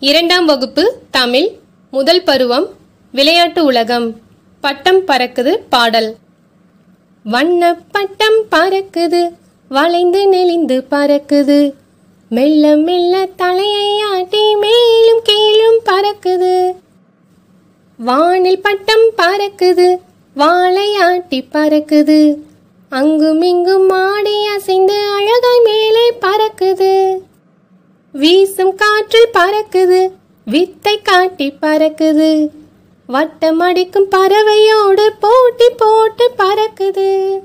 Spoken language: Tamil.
இரண்டாம் வகுப்பு தமிழ். முதல் பருவம் விளையாட்டு உலகம். பட்டம் பறக்குது பாடல். வண்ண பட்டம் பறக்குது வளைந்து நெளிந்து பறக்குது. மெல்ல மெல்ல தலையை ஆட்டி மேலும் கீழும் பறக்குது. வானில் பட்டம் பறக்குது வாழை ஆட்டி பறக்குது. அங்குமிங்கும் ஆடி அசைந்து அழகாய் மேலே பறக்குது. வீசும் காற்றில் பறக்குது வித்தை காட்டி பறக்குது. வட்டம் அடிக்கும் பறவையோடு போட்டி போட்டு பறக்குது.